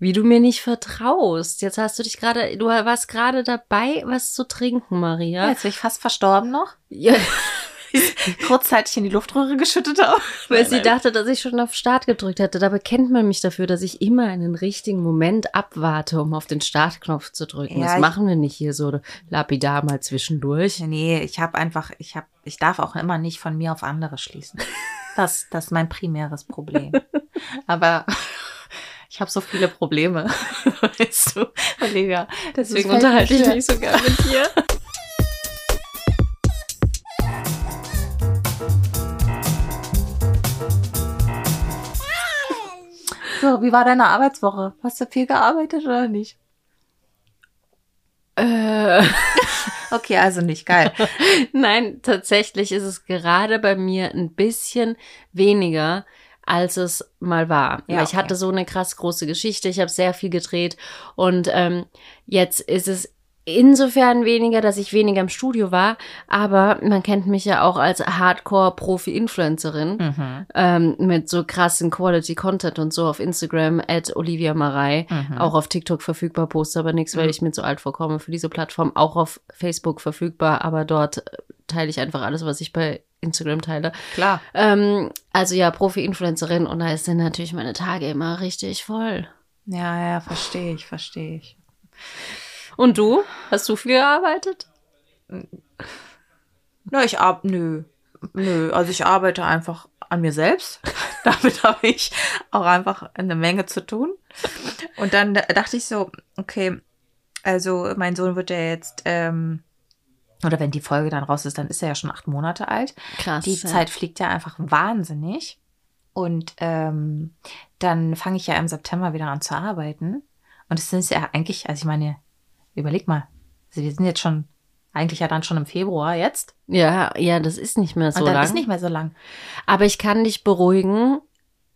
wie du mir nicht vertraust. Jetzt hast du dich gerade, du warst gerade dabei, was zu trinken, Maria. Ja, jetzt bin ich fast verstorben noch. Ja, Kurzzeitig in die Luftröhre geschüttet habe. weil sie dachte, dass ich schon auf Start gedrückt hätte. Dabei kennt man mich dafür, dass ich immer einen richtigen Moment abwarte, um auf den Startknopf zu drücken. Ja, das machen wir nicht hier so lapidar mal zwischendurch. Nee, ich habe einfach, ich habe, ich darf auch immer nicht von mir auf andere schließen. Das, das ist mein primäres Problem. Aber ich habe so viele Probleme, weißt du, Olivia. Deswegen unterhalte ich mich so gern mit dir. So, wie war deine Arbeitswoche? Hast du viel gearbeitet oder nicht? Äh, Okay, also nicht. Geil. nein, tatsächlich ist es gerade bei mir ein bisschen weniger, als es mal war. Ja, ich okay. hatte so eine krass große Geschichte, ich habe sehr viel gedreht und ähm, jetzt ist es insofern weniger, dass ich weniger im Studio war, aber man kennt mich ja auch als Hardcore-Profi-Influencerin. Mhm. ähm, mit so krassen Quality Content und so auf Instagram at Olivia Marei, Mhm. auch auf TikTok verfügbar, poste aber nichts, weil ich mir zu alt vorkomme für diese Plattform, auch auf Facebook verfügbar, aber dort äh, teile ich einfach alles, was ich bei Instagram teile. Klar. Ähm, also ja, Profi-Influencerin und da sind natürlich meine Tage immer richtig voll. Ja, ja, verstehe ich, verstehe ich. Und du? Hast du viel gearbeitet? Na, ich ab, nö. Nö, also ich arbeite einfach an mir selbst. Damit habe ich auch einfach eine Menge zu tun. Und dann da- dachte ich so, okay, also mein Sohn wird ja jetzt, ähm, oder wenn die Folge dann raus ist, dann ist er ja schon acht Monate alt. Krass. Die ja. Zeit fliegt ja einfach wahnsinnig. Und ähm, dann fange ich ja im September wieder an zu arbeiten. Und es ist ja eigentlich, also ich meine, überleg mal, also wir sind jetzt schon, eigentlich ja dann schon im Februar jetzt. Ja, ja, das ist nicht mehr so und dann lang. ist nicht mehr so lang. Aber ich kann dich beruhigen.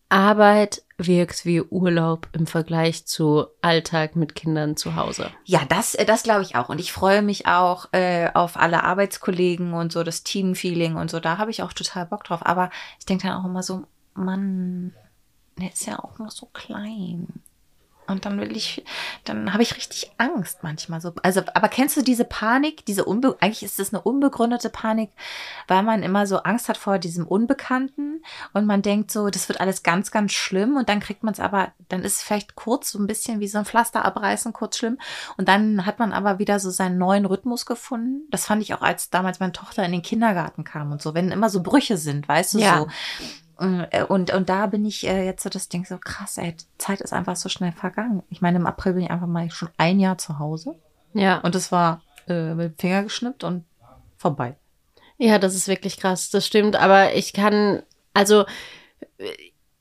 Arbeit wirkt wie Urlaub im Vergleich zu Alltag mit Kindern zu Hause. Ja, das, äh, das glaube ich auch. Und ich freue mich auch äh, auf alle Arbeitskollegen und so, das Teamfeeling und so. Da habe ich auch total Bock drauf. Aber ich denke dann auch immer so, Mann, der ist ja auch noch so klein. Und dann will ich, dann habe ich richtig Angst manchmal so. Also, aber kennst du diese Panik, diese unbe eigentlich ist das eine unbegründete Panik, weil man immer so Angst hat vor diesem Unbekannten und man denkt so, das wird alles ganz, ganz schlimm und dann kriegt man es aber, dann ist es vielleicht kurz so ein bisschen wie so ein Pflaster abreißen, kurz schlimm und dann hat man aber wieder so seinen neuen Rhythmus gefunden. Das fand ich auch, als damals meine Tochter in den Kindergarten kam und so, wenn immer so Brüche sind, weißt du, Ja. so. Äh, Und, und da bin ich äh, jetzt so das Ding so krass, ey, Zeit ist einfach so schnell vergangen. Ich meine, im April bin ich einfach mal schon ein Jahr zu Hause Ja. und es war äh, mit dem Finger geschnippt und vorbei. Ja, das ist wirklich krass, das stimmt. Aber ich kann, also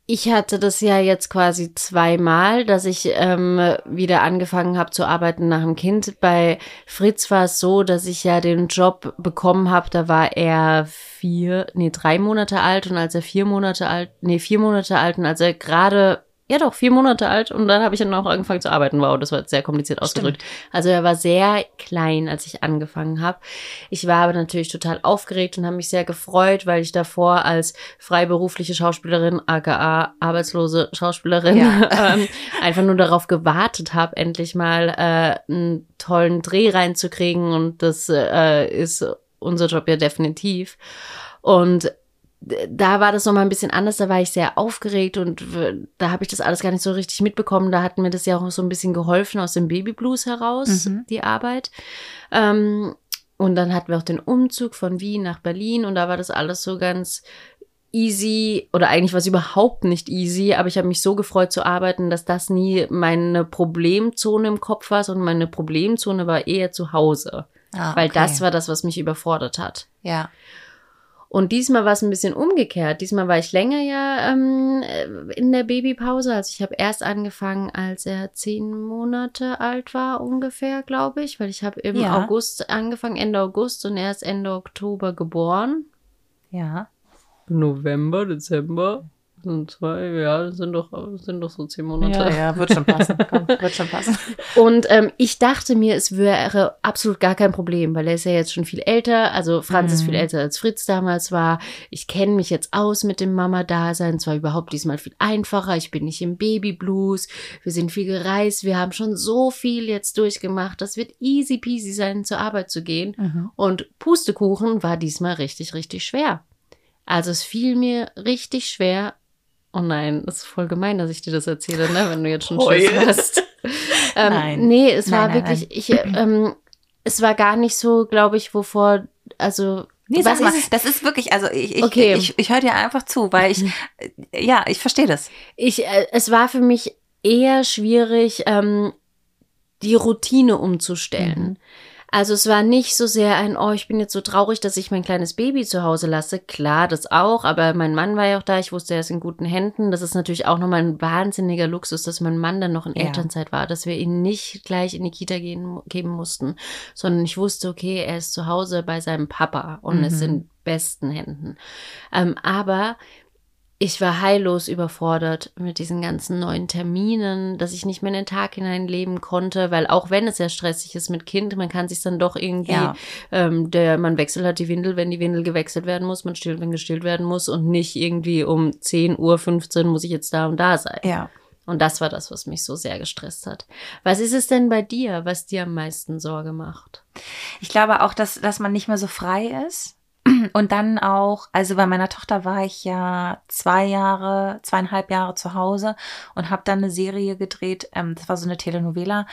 ich hatte das ja jetzt quasi zweimal, dass ich ähm, wieder angefangen habe zu arbeiten nach dem Kind. Bei Fritz war es so, dass ich ja den Job bekommen habe, da war er vier, nee, drei Monate alt und als er vier Monate alt, nee, vier Monate alt und als er gerade, ja doch, vier Monate alt und dann habe ich dann auch angefangen zu arbeiten. Wow, das war jetzt sehr kompliziert ausgedrückt. Also er war sehr klein, als ich angefangen habe. Ich war aber natürlich total aufgeregt und habe mich sehr gefreut, weil ich davor als freiberufliche Schauspielerin, aka arbeitslose Schauspielerin, Ja. ähm, einfach nur darauf gewartet habe, endlich mal äh, einen tollen Dreh reinzukriegen. Und das äh, ist unser Job ja definitiv. Und da war das nochmal ein bisschen anders, da war ich sehr aufgeregt und da habe ich das alles gar nicht so richtig mitbekommen. Da hat mir das ja auch so ein bisschen geholfen aus dem Babyblues heraus, Mhm. die Arbeit. Ähm, und dann hatten wir auch den Umzug von Wien nach Berlin und da war das alles so ganz easy oder eigentlich war es überhaupt nicht easy, aber ich habe mich so gefreut zu arbeiten, dass das nie meine Problemzone im Kopf war, sondern meine Problemzone war eher zu Hause, Ah, weil okay. das war das, was mich überfordert hat. Ja. Und diesmal war es ein bisschen umgekehrt. Diesmal war ich länger ja ähm, äh, in der Babypause. Also ich habe erst angefangen, als er zehn Monate alt war ungefähr, glaube ich, weil ich habe im Ja. August angefangen, Ende August und er ist Ende Oktober geboren. Ja. November, Dezember. Und zwei, ja, sind doch, sind doch so zehn Monate. Ja, ja, wird schon passen. Komm, wird schon passen. Und ähm, ich dachte mir, es wäre absolut gar kein Problem, weil er ist ja jetzt schon viel älter. Also Franz ist viel Mhm. älter als Fritz damals war. Ich kenne mich jetzt aus mit dem Mama-Dasein. Es war überhaupt diesmal viel einfacher. Ich bin nicht im Babyblues. Wir sind viel gereist. Wir haben schon so viel jetzt durchgemacht. Das wird easy peasy sein, zur Arbeit zu gehen. Mhm. Und Pustekuchen war diesmal richtig, richtig schwer. Also es fiel mir richtig schwer. Oh nein, das ist voll gemein, dass ich dir das erzähle, ne? wenn du jetzt schon Schiss hast. ähm, Nein. Nee, es Nein, war nein, wirklich, ich, ähm, es war gar nicht so, glaube ich, wovor, also Nee, sag mal, ist das ist wirklich, also ich, ich, Okay. ich, ich höre dir einfach zu, weil ich, äh, ja, ich verstehe das. Ich, äh, es war für mich eher schwierig, ähm, die Routine umzustellen. Mhm. Also es war nicht so sehr ein, oh, ich bin jetzt so traurig, dass ich mein kleines Baby zu Hause lasse. Klar, das auch, aber mein Mann war ja auch da. Ich wusste, er ist in guten Händen. Das ist natürlich auch nochmal ein wahnsinniger Luxus, dass mein Mann dann noch in Ja. Elternzeit war, dass wir ihn nicht gleich in die Kita gehen, geben mussten, sondern ich wusste, okay, er ist zu Hause bei seinem Papa und ist Mhm. in besten Händen. Ähm, aber ich war heillos überfordert mit diesen ganzen neuen Terminen, dass ich nicht mehr in den Tag hinein leben konnte, weil auch wenn es sehr stressig ist mit Kind, man kann sich dann doch irgendwie, Ja. ähm, der, man wechselt halt die Windel, wenn die Windel gewechselt werden muss, man stillt, wenn gestillt werden muss und nicht irgendwie um 10 Uhr 15 muss ich jetzt da und da sein. Ja. Und das war das, was mich so sehr gestresst hat. Was ist es denn bei dir, was dir am meisten Sorge macht? Ich glaube auch, dass, dass man nicht mehr so frei ist. Und dann auch, also bei meiner Tochter war ich ja zwei Jahre, zweieinhalb Jahre zu Hause und habe dann eine Serie gedreht. Ähm, das war so eine Telenovela.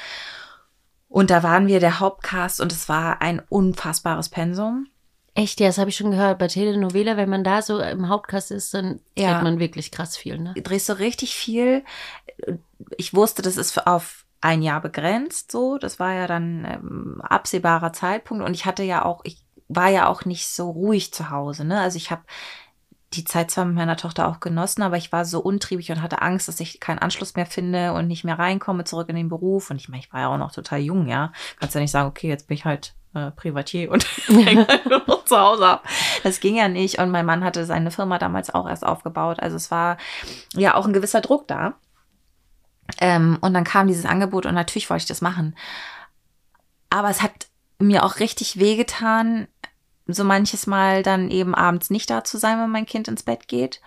Und da waren wir der Hauptcast und es war ein unfassbares Pensum. Echt, ja, das habe ich schon gehört. Bei Telenovela, wenn man da so im Hauptkast ist, dann Ja. man wirklich krass viel, ne? drehst du richtig viel. Ich wusste, das ist auf ein Jahr begrenzt, so. Das war ja dann ähm, absehbarer Zeitpunkt. Und ich hatte ja auch, ich war ja auch nicht so ruhig zu Hause, ne? Also ich habe die Zeit zwar mit meiner Tochter auch genossen, aber ich war so untriebig und hatte Angst, dass ich keinen Anschluss mehr finde und nicht mehr reinkomme zurück in den Beruf. Und ich meine, ich war ja auch noch total jung, ja. Kannst ja nicht sagen, okay, jetzt bin ich halt äh, Privatier und hänge halt nur noch zu Hause ab. Das ging ja nicht. Und mein Mann hatte seine Firma damals auch erst aufgebaut. Also es war ja auch ein gewisser Druck da. Ähm, und dann kam dieses Angebot und natürlich wollte ich das machen. Aber es hat mir auch richtig wehgetan, so manches Mal dann eben abends nicht da zu sein, wenn mein Kind ins Bett geht.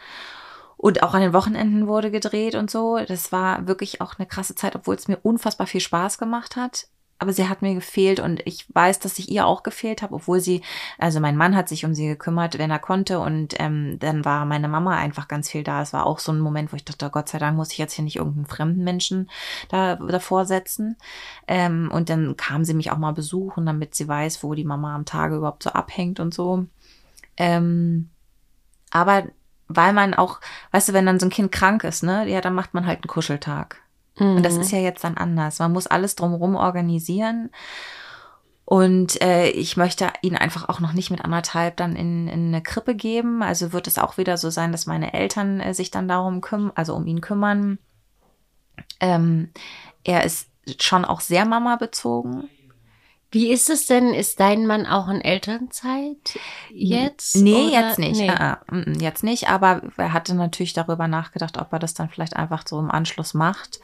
Und auch an den Wochenenden wurde gedreht und so. Das war wirklich auch eine krasse Zeit, obwohl es mir unfassbar viel Spaß gemacht hat. Aber sie hat mir gefehlt und ich weiß, dass ich ihr auch gefehlt habe, obwohl sie, also mein Mann hat sich um sie gekümmert, wenn er konnte. Und ähm, dann war meine Mama einfach ganz viel da. Es war auch so ein Moment, wo ich dachte, Gott sei Dank muss ich jetzt hier nicht irgendeinen fremden Menschen da davor setzen. Ähm, und dann kam sie mich auch mal besuchen, damit sie weiß, wo die Mama am Tage überhaupt so abhängt und so. Ähm, aber weil man auch, weißt du, wenn dann so ein Kind krank ist, ne, ja, dann macht man halt einen Kuscheltag. Und das ist ja jetzt dann anders. Man muss alles drumherum organisieren. Und äh, ich möchte ihn einfach auch noch nicht mit anderthalb dann in, in eine Krippe geben. Also wird es auch wieder so sein, dass meine Eltern äh, sich dann darum kümmern, also um ihn kümmern. Ähm, er ist schon auch sehr Mama bezogen. Wie ist es denn? Ist dein Mann auch in Elternzeit jetzt? Nee, oder? jetzt nicht. Nee. Ah, ah, mm, jetzt nicht, aber er hatte natürlich darüber nachgedacht, ob er das dann vielleicht einfach so im Anschluss macht.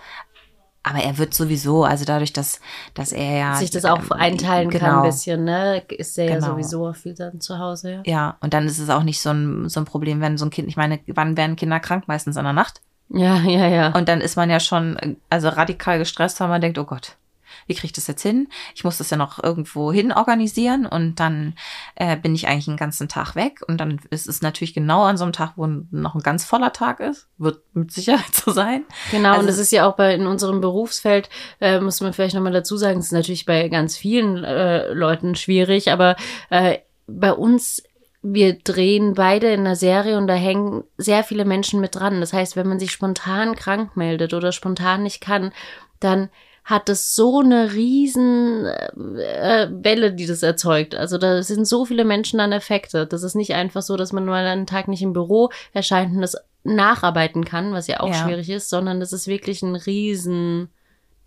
Aber er wird sowieso, also dadurch, dass, dass er ja. Sich das auch ähm, einteilen kann genau. ein bisschen, ne? Ist er ja Genau. sowieso viel dann zu Hause. Ja. Ja, und dann ist es auch nicht so ein, so ein Problem, wenn so ein Kind, ich meine, wann werden Kinder krank? Meistens in der Nacht. Ja, ja, ja. Und dann ist man ja schon, äh, also radikal gestresst, weil man denkt, oh Gott, wie kriege ich das jetzt hin? Ich muss das ja noch irgendwo hin organisieren und dann äh, bin ich eigentlich einen ganzen Tag weg. Und dann ist es natürlich genau an so einem Tag, wo noch ein ganz voller Tag ist. Wird mit Sicherheit so sein. Genau, Also und das ist ja auch bei in unserem Berufsfeld, äh, muss man vielleicht nochmal dazu sagen, es ist natürlich bei ganz vielen äh, Leuten schwierig, aber äh, bei uns, wir drehen beide in einer Serie und da hängen sehr viele Menschen mit dran. Das heißt, wenn man sich spontan krank meldet oder spontan nicht kann, dann hat es so eine riesen äh, Welle, die das erzeugt. Also da sind so viele Menschen an Effekte. Das ist nicht einfach so, dass man mal einen Tag nicht im Büro erscheint und das nacharbeiten kann, was ja auch Ja. schwierig ist, sondern das ist wirklich ein riesen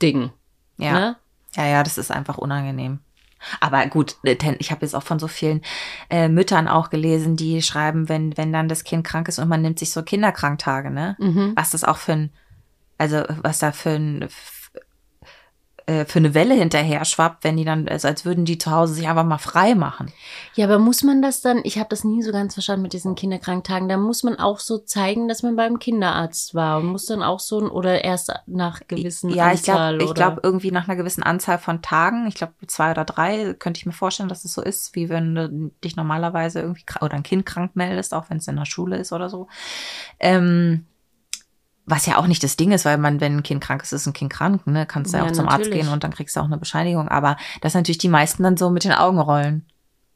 Ding. Ja. Ne? Ja, ja, das ist einfach unangenehm. Aber gut, äh, ich habe jetzt auch von so vielen äh, Müttern auch gelesen, die schreiben, wenn, wenn dann das Kind krank ist und man nimmt sich so Kinderkranktage, ne? Mhm. Was das auch für ein, also was da für ein äh, für eine Welle hinterher schwappt, wenn die dann, also als würden die zu Hause sich einfach mal frei machen. Ja, aber muss man das dann, ich habe das nie so ganz verstanden mit diesen Kinderkranktagen, da muss man auch so zeigen, dass man beim Kinderarzt war und muss dann auch so, ein- oder erst nach gewissen Ja, ich Anzahl glaube, ich glaube irgendwie nach einer gewissen Anzahl von Tagen, ich glaube zwei oder drei, könnte ich mir vorstellen, dass es so ist, wie wenn du dich normalerweise irgendwie oder ein Kind krank meldest, auch wenn es in der Schule ist oder so. Ähm, was ja auch nicht das Ding ist, weil man, wenn ein Kind krank ist, ist ein Kind krank, ne? Kannst du ja, Ja, auch zum Arzt natürlich. gehen und dann kriegst du auch eine Bescheinigung. Aber dass natürlich die meisten dann so mit den Augen rollen.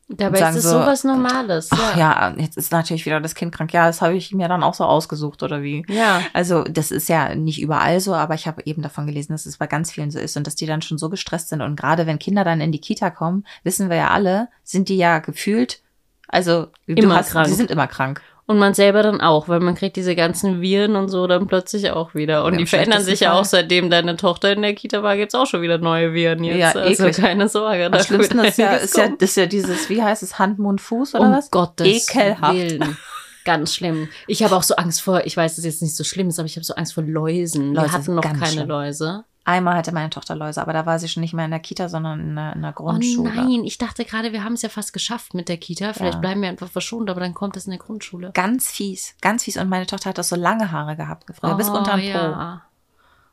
Dabei ist es so, sowas Normales. Ach ja, jetzt ist natürlich wieder das Kind krank. Ja, das habe ich mir dann auch so ausgesucht, oder wie? Ja. Also das ist ja nicht überall so, aber ich habe eben davon gelesen, dass es bei ganz vielen so ist und dass die dann schon so gestresst sind. Und gerade wenn Kinder dann in die Kita kommen, wissen wir ja alle, sind die ja gefühlt, also Immer hast, krank. die sind immer krank. Und man selber dann auch, weil man kriegt diese ganzen Viren und so dann plötzlich auch wieder. Und Ja, die verändern sich ja auch, seitdem deine Tochter in der Kita war, gibt's auch schon wieder neue Viren jetzt. Ja, also eklig. keine Sorge. Am schlimmsten ist ja, ist, ja, ist ja dieses, wie heißt es, Hand, Mund, Fuß oder um was? Gottes Ekelhaft. Willen. Ganz schlimm. Ich habe auch so Angst vor, ich weiß, dass es jetzt nicht so schlimm ist, aber ich habe so Angst vor Läusen. Läuse Wir hatten noch keine schlimm. Läuse. Einmal hatte meine Tochter Läuse, aber da war sie schon nicht mehr in der Kita, sondern in der, in der Oh Grundschule. nein, ich dachte gerade, wir haben es ja fast geschafft mit der Kita. Vielleicht Ja. bleiben wir einfach verschont, aber dann kommt es in der Grundschule. Ganz fies, ganz fies. Und meine Tochter hat auch so lange Haare gehabt, früher, bis Oh, unter den Po. ja.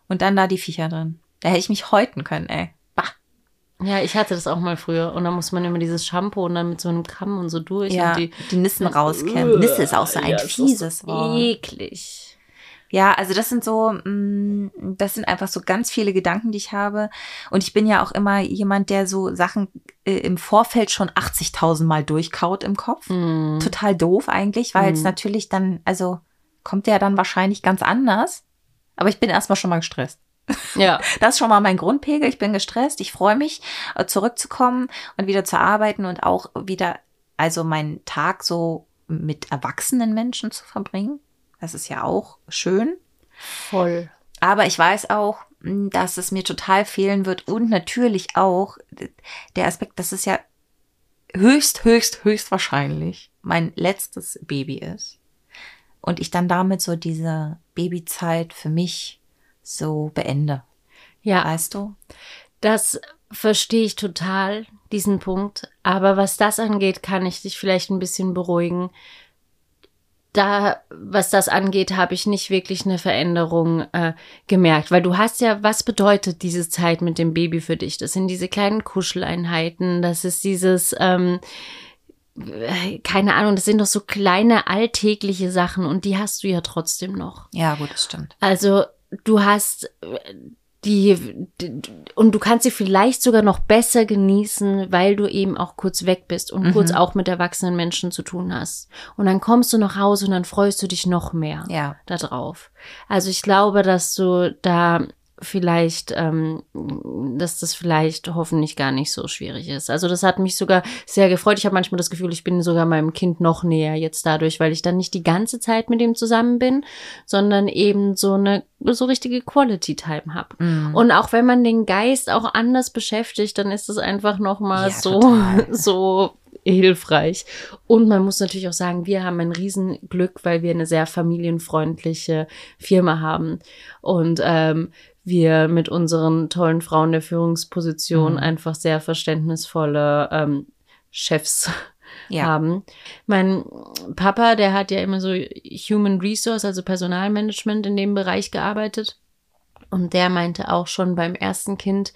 Und dann da die Viecher drin. Da hätte ich mich häuten können, ey. Bah. Ja, ich hatte das auch mal früher. Und dann muss man immer dieses Shampoo und dann mit so einem Kamm und so durch. Ja, und die, die Nissen rauskämmen. Nisse ist auch so ein Ja, fieses Wort. Eklig. Ja, also das sind so, mh, das sind einfach so ganz viele Gedanken, die ich habe. Und ich bin ja auch immer jemand, der so Sachen äh, im Vorfeld schon 80.000 Mal durchkaut im Kopf. Hm. Total doof eigentlich, weil es Mhm. natürlich dann, also kommt der dann wahrscheinlich ganz anders. Aber ich bin erstmal schon mal gestresst. Ja. Das ist schon mal mein Grundpegel. Ich bin gestresst. Ich freue mich, äh, zurückzukommen und wieder zu arbeiten und auch wieder, also meinen Tag so mit erwachsenen Menschen zu verbringen. Das ist ja auch schön. Voll. Aber ich weiß auch, mh, dass es mir total fehlen wird und natürlich auch der Aspekt, dass es ja höchst, höchst, höchst wahrscheinlich mein letztes Baby ist. Und ich dann damit so diese Babyzeit für mich so beende. Ja, Weißt du? das verstehe ich total, diesen Punkt. Aber was das angeht, kann ich dich vielleicht ein bisschen beruhigen. Da, was das angeht, habe ich nicht wirklich eine Veränderung äh, gemerkt, weil du hast ja, was bedeutet diese Zeit mit dem Baby für dich? Das sind diese kleinen Kuscheleinheiten, das ist dieses, ähm, äh, keine Ahnung, das sind doch so kleine alltägliche Sachen und die hast du ja trotzdem noch. Ja, gut, das stimmt. Also du hast äh, die, die und du kannst sie vielleicht sogar noch besser genießen, weil du eben auch kurz weg bist und Mhm. kurz auch mit erwachsenen Menschen zu tun hast. Und dann kommst du nach Hause und dann freust du dich noch mehr Ja. darauf. Also ich glaube, dass du da vielleicht, ähm, dass das vielleicht hoffentlich gar nicht so schwierig ist. Also das hat mich sogar sehr gefreut. Ich habe manchmal das Gefühl, ich bin sogar meinem Kind noch näher jetzt dadurch, weil ich dann nicht die ganze Zeit mit ihm zusammen bin, sondern eben so eine so richtige Quality Time habe. Mhm. Und auch wenn man den Geist auch anders beschäftigt, dann ist es einfach noch mal Ja, so total. so hilfreich. Und man muss natürlich auch sagen, wir haben ein Riesenglück, weil wir eine sehr familienfreundliche Firma haben. Und ähm, wir mit unseren tollen Frauen der Führungsposition Mhm. einfach sehr verständnisvolle ähm, Chefs Ja. haben. Mein Papa, der hat ja immer so Human Resource, also Personalmanagement in dem Bereich gearbeitet. Und der meinte auch schon beim ersten Kind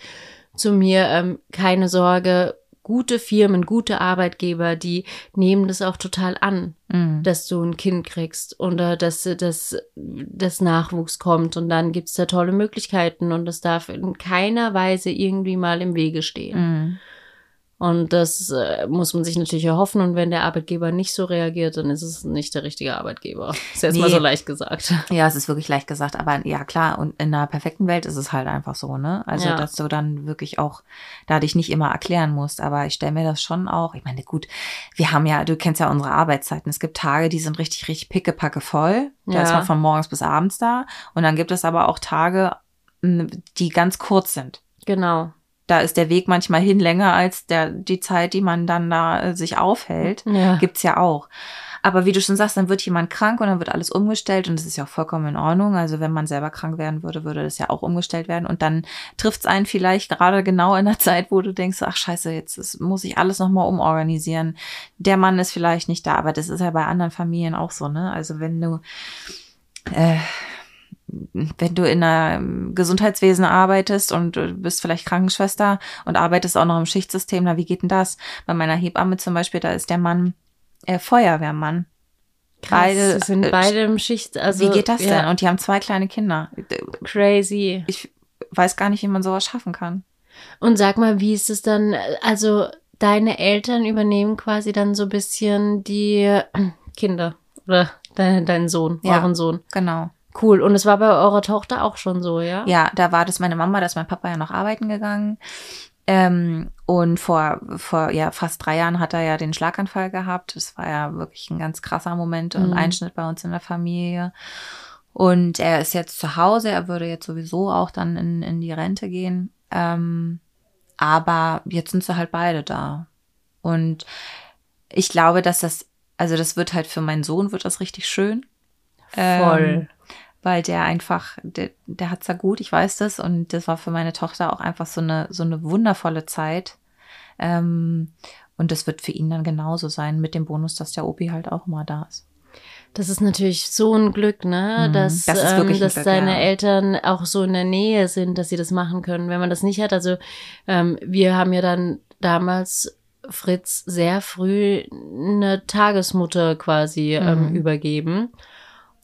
zu mir, ähm, keine Sorge, gute Firmen, gute Arbeitgeber, die nehmen das auch total an, Mhm. dass du ein Kind kriegst oder dass, dass, dass Nachwuchs kommt und dann gibt's da tolle Möglichkeiten und das darf in keiner Weise irgendwie mal im Wege stehen. Mhm. Und das äh, muss man sich natürlich erhoffen. Und wenn der Arbeitgeber nicht so reagiert, dann ist es nicht der richtige Arbeitgeber. Ist jetzt mal Nee. so leicht gesagt. Ja, es ist wirklich leicht gesagt, aber ja klar, und in einer perfekten Welt ist es halt einfach so, ne? Also, Ja. dass du dann wirklich auch da dich nicht immer erklären musst. Aber ich stelle mir das schon auch, ich meine, gut, wir haben ja, du kennst ja unsere Arbeitszeiten. Es gibt Tage, die sind richtig, richtig pickepacke voll. Da Ja. ist man von morgens bis abends da. Und dann gibt es aber auch Tage, die ganz kurz sind. Genau. Da ist der Weg manchmal hin länger als der, die Zeit, die man dann da äh, sich aufhält. Ja. Gibt's ja auch. Aber wie du schon sagst, dann wird jemand krank und dann wird alles umgestellt und das ist ja auch vollkommen in Ordnung. Also wenn man selber krank werden würde, würde das ja auch umgestellt werden und dann trifft's einen vielleicht gerade genau in der Zeit, wo du denkst, ach scheiße, jetzt ist, muss ich alles nochmal umorganisieren. Der Mann ist vielleicht nicht da, aber das ist ja bei anderen Familien auch so, ne? Also wenn du äh, wenn du in einem Gesundheitswesen arbeitest und du bist vielleicht Krankenschwester und arbeitest auch noch im Schichtsystem, na, wie geht denn das? Bei meiner Hebamme zum Beispiel, da ist der Mann äh, Feuerwehrmann. Krass, Beide, sind äh, beide im Schicht. Also, wie geht das ja, denn? Und die haben zwei kleine Kinder. Crazy. Ich weiß gar nicht, wie man sowas schaffen kann. Und sag mal, wie ist es dann? Also, deine Eltern übernehmen quasi dann so ein bisschen die äh, Kinder oder dein, dein Sohn, Ja. euren Sohn. Genau. Cool. Und es war bei eurer Tochter auch schon so, ja? Ja, da war das meine Mama, da ist mein Papa ja noch arbeiten gegangen. Ähm, und vor, vor ja, fast drei Jahren hat er ja den Schlaganfall gehabt. Das war ja wirklich ein ganz krasser Moment und Mhm. Einschnitt bei uns in der Familie. Und er ist jetzt zu Hause, er würde jetzt sowieso auch dann in, in die Rente gehen. Ähm, aber jetzt sind sie halt beide da. Und ich glaube, dass das, also das wird halt für meinen Sohn wird das richtig schön. Voll. Ähm, weil der einfach, der, der hat's ja gut, ich weiß das. Und das war für meine Tochter auch einfach so eine, so eine wundervolle Zeit. Ähm, und das wird für ihn dann genauso sein, mit dem Bonus, dass der Opi halt auch immer da ist. Das ist natürlich so ein Glück, ne? Mhm, Dass, das ähm, dass Glück, deine ja. Eltern auch so in der Nähe sind, dass sie das machen können. Wenn man das nicht hat, also ähm, wir haben ja dann damals Fritz sehr früh eine Tagesmutter quasi ähm, Mhm. übergeben.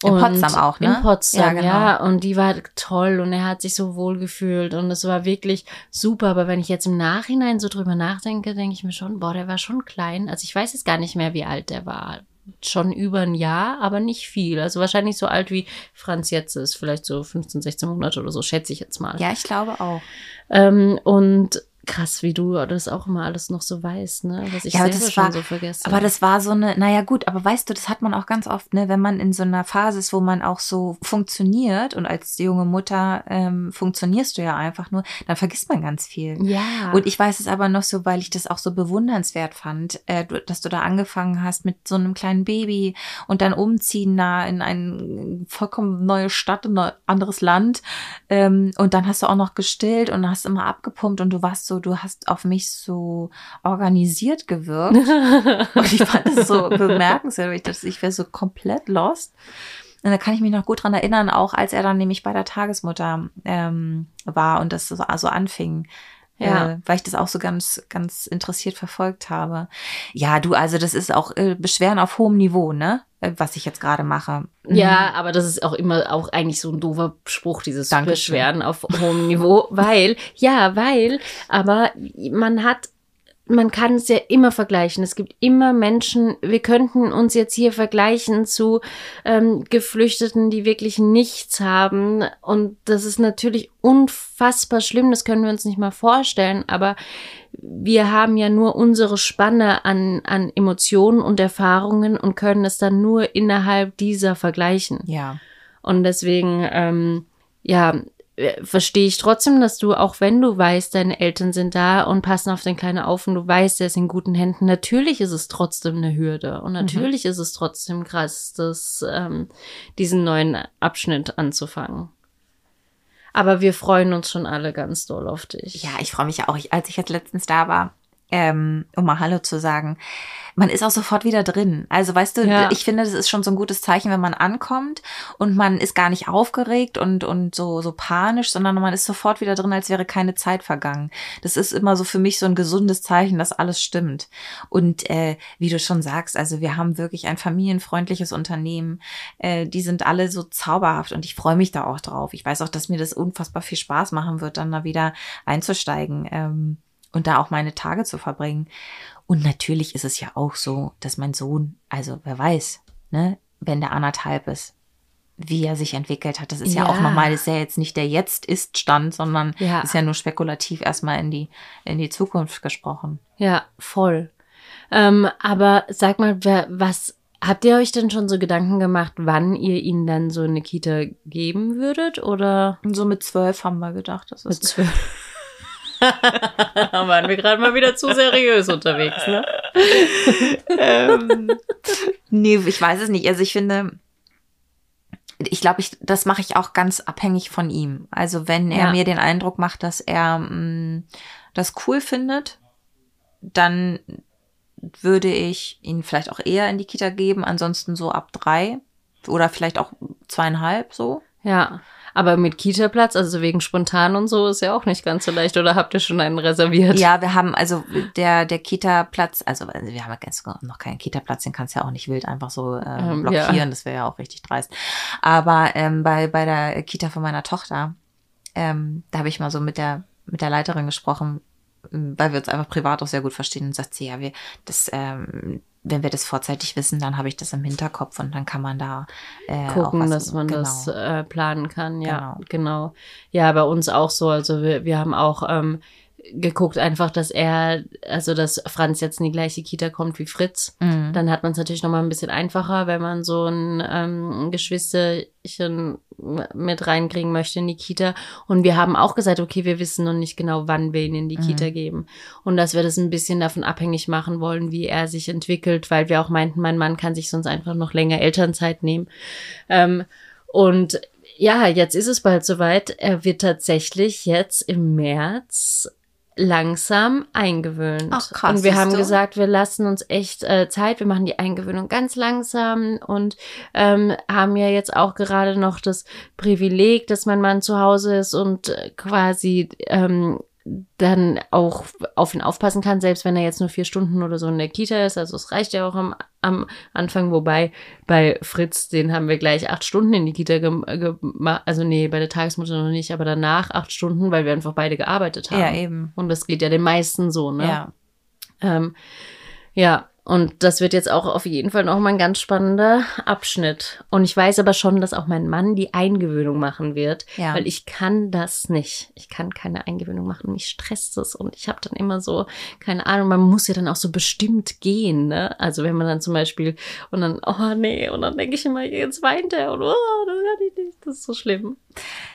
In Potsdam auch, ne? In Potsdam, Ja, ja, genau. Und die war toll und er hat sich so wohl gefühlt und es war wirklich super. Aber wenn ich jetzt im Nachhinein so drüber nachdenke, denke ich mir schon, boah, der war schon klein. Also ich weiß jetzt gar nicht mehr, wie alt der war. Schon über ein Jahr, aber nicht viel. Also wahrscheinlich so alt wie Franz jetzt ist. Vielleicht so 15, 16 Monate oder so, schätze ich jetzt mal. Ja, ich glaube auch. Ähm, und krass, wie du das auch immer alles noch so weißt, ne? Was ich Ja, aber selber das schon war- so vergesse. Aber das war so eine, naja gut, aber weißt du, das hat man auch ganz oft, ne, wenn man in so einer Phase ist, wo man auch so funktioniert und als junge Mutter ähm, funktionierst du ja einfach nur, dann vergisst man ganz viel. ja. Und ich weiß es aber noch so, weil ich das auch so bewundernswert fand, äh, dass du da angefangen hast mit so einem kleinen Baby und dann umziehen da in eine vollkommen neue Stadt, in ein anderes Land. Ähm, und dann hast du auch noch gestillt und hast immer abgepumpt und du warst so, du hast auf mich so organisiert gewirkt. Und ich fand es so bemerkenswert, ich dachte, ich wäre so komplett lost. Und da kann ich mich noch gut dran erinnern, auch als er dann nämlich bei der Tagesmutter ähm, war und das so also anfing. Ja. Äh, weil ich das auch so ganz, ganz interessiert verfolgt habe. Ja, du, also das ist auch äh, Beschweren auf hohem Niveau, ne? Äh, Was ich jetzt gerade mache. Mhm. Ja, aber das ist auch immer auch eigentlich so ein doofer Spruch, dieses Dankeschön. Beschweren auf hohem Niveau, weil, ja, weil, aber man hat, man kann es ja immer vergleichen. Es gibt immer Menschen, wir könnten uns jetzt hier vergleichen zu ähm, Geflüchteten, die wirklich nichts haben. Und das ist natürlich unfassbar schlimm, das können wir uns nicht mal vorstellen, aber wir haben ja nur unsere Spanne an, an Emotionen und Erfahrungen und können es dann nur innerhalb dieser vergleichen. Ja. Und deswegen, ähm, ja, verstehe ich trotzdem, dass du, auch wenn du weißt, deine Eltern sind da und passen auf den Kleinen auf und du weißt, er ist in guten Händen, natürlich ist es trotzdem eine Hürde. Und natürlich ist es trotzdem krass, das, ähm, diesen neuen Abschnitt anzufangen. Aber wir freuen uns schon alle ganz doll auf dich. Ja, ich freue mich ja auch. Ich, als ich jetzt letztens da war, ähm, um mal Hallo zu sagen, man ist auch sofort wieder drin. Also weißt du, Ja. ich finde, das ist schon so ein gutes Zeichen, wenn man ankommt und man ist gar nicht aufgeregt und, und so, so panisch, sondern man ist sofort wieder drin, als wäre keine Zeit vergangen. Das ist immer so für mich so ein gesundes Zeichen, dass alles stimmt. Und äh, wie du schon sagst, also wir haben wirklich ein familienfreundliches Unternehmen. Äh, die sind alle so zauberhaft und ich freue mich da auch drauf. Ich weiß auch, dass mir das unfassbar viel Spaß machen wird, dann da wieder einzusteigen. Ähm, und da auch meine Tage zu verbringen. Und natürlich ist es ja auch so, dass mein Sohn, also wer weiß, ne, wenn der anderthalb ist, wie er sich entwickelt hat. Das ist ja, Ja. auch nochmal, das ist ja jetzt nicht der Jetzt-Ist-Stand, sondern Ja. ist ja nur spekulativ erstmal in die, in die Zukunft gesprochen. Ja, voll. Ähm, aber sag mal, wer, was habt ihr euch denn schon so Gedanken gemacht, wann ihr ihnen dann so eine Kita geben würdet? Oder so mit zwölf haben wir gedacht, das mit ist zwölf? waren wir gerade mal wieder zu seriös unterwegs, ne? ähm, nee, ich weiß es nicht. Also ich finde, ich glaube, ich, das mache ich auch ganz abhängig von ihm. Also wenn er Ja. mir den Eindruck macht, dass er mh, das cool findet, dann würde ich ihn vielleicht auch eher in die Kita geben. Ansonsten so ab drei oder vielleicht auch zweieinhalb so. Ja. Aber mit Kita-Platz, also wegen spontan und so, ist ja auch nicht ganz so leicht. Oder habt ihr schon einen reserviert? Ja, wir haben also der der Kita-Platz, also wir haben ja ganz noch keinen Kita-Platz, den kannst du ja auch nicht wild einfach so äh, Ähm, blockieren, ja. das wäre ja auch richtig dreist. Aber ähm, bei bei der Kita von meiner Tochter, ähm, da habe ich mal so mit der mit der Leiterin gesprochen, weil wir uns einfach privat auch sehr gut verstehen und sagt sie, ja, wir das ähm, wenn wir das vorzeitig wissen, dann habe ich das im Hinterkopf und dann kann man da äh, gucken, was, dass man genau. das äh, planen kann. Ja, Genau. genau. Ja, bei uns auch so. Also wir, wir haben auch ähm, geguckt einfach, dass er, also dass Franz jetzt in die gleiche Kita kommt wie Fritz. Mhm. Dann hat man es natürlich noch mal ein bisschen einfacher, wenn man so ein ähm, Geschwisterchen mit reinkriegen möchte in die Kita. Und wir haben auch gesagt, okay, wir wissen noch nicht genau, wann wir ihn in die Mhm. Kita geben. Und dass wir das ein bisschen davon abhängig machen wollen, wie er sich entwickelt, weil wir auch meinten, mein Mann kann sich sonst einfach noch länger Elternzeit nehmen. Ähm, und ja, jetzt ist es bald soweit. Er wird tatsächlich jetzt im März langsam eingewöhnt. Ach, krass, Und wir haben du? gesagt, wir lassen uns echt äh, Zeit. Wir machen die Eingewöhnung ganz langsam und ähm, haben ja jetzt auch gerade noch das Privileg, dass mein Mann zu Hause ist und äh, quasi ähm, dann auch auf ihn aufpassen kann, selbst wenn er jetzt nur vier Stunden oder so in der Kita ist. Also es reicht ja auch am, am Anfang, wobei bei Fritz, den haben wir gleich acht Stunden in die Kita gemacht. Also nee, bei der Tagesmutter noch nicht, aber danach acht Stunden, weil wir einfach beide gearbeitet haben. Ja, eben. Und das geht ja den meisten so, ne? Ja. Ähm, ja, und das wird jetzt auch auf jeden Fall noch mal ein ganz spannender Abschnitt. Und ich weiß aber schon, dass auch mein Mann die Eingewöhnung machen wird, Ja. weil ich kann das nicht. Ich kann keine Eingewöhnung machen. Mich stresst es und ich habe dann immer so keine Ahnung. Man muss ja dann auch so bestimmt gehen, ne? Also wenn man dann zum Beispiel und dann oh nee und dann denke ich immer jetzt weint er und oh das kann ich nicht. Das ist so schlimm.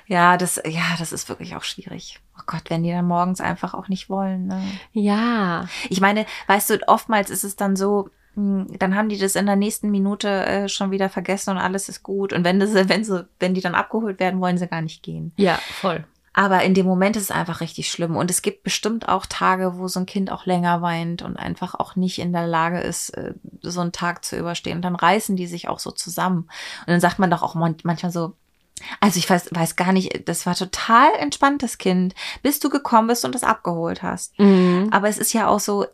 Ja, das, ja, das ist wirklich auch schwierig. Oh Gott, wenn die dann morgens einfach auch nicht wollen. Ne? Ja, Ich meine, weißt du, oftmals ist es dann so, mh, dann haben die das in der nächsten Minute äh, schon wieder vergessen und alles ist gut. Und wenn das, wenn sie, wenn die dann abgeholt werden, wollen sie gar nicht gehen. ja, voll. Aber in dem Moment ist es einfach richtig schlimm. Und es gibt bestimmt auch Tage, wo so ein Kind auch länger weint und einfach auch nicht in der Lage ist, äh, so einen Tag zu überstehen. Und dann reißen die sich auch so zusammen. Und dann sagt man doch auch man- manchmal so, also ich weiß, weiß gar nicht, das war total entspannt, das Kind, bis du gekommen bist und es abgeholt hast. Mhm. Aber es ist ja auch so,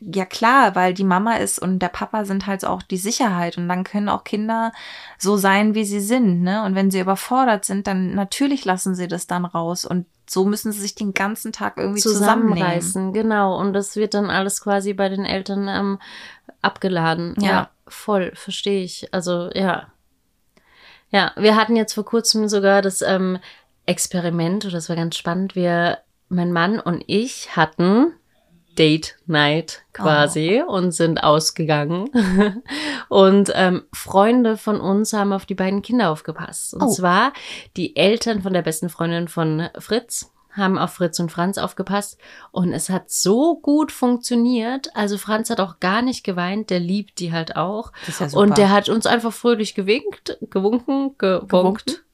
ja klar, weil die Mama ist und der Papa sind halt auch die Sicherheit und dann können auch Kinder so sein, wie sie sind, ne? Und wenn sie überfordert sind, dann natürlich lassen sie das dann raus und so müssen sie sich den ganzen Tag irgendwie zusammenreißen, genau. Und das wird dann alles quasi bei den Eltern ähm, abgeladen. Ja. Ja. voll, verstehe ich. Also ja. Ja, wir hatten jetzt vor kurzem sogar das ähm, Experiment, und das war ganz spannend. Wir, mein Mann und ich hatten Date Night quasi und sind ausgegangen. und ähm, Freunde von uns haben auf die beiden Kinder aufgepasst. Und Oh. zwar die Eltern von der besten Freundin von Fritz haben auf Fritz und Franz aufgepasst und es hat so gut funktioniert. Also Franz hat auch gar nicht geweint, der liebt die halt auch. Das ist ja. Und der hat uns einfach fröhlich gewinkt, gewunken, gewunkt,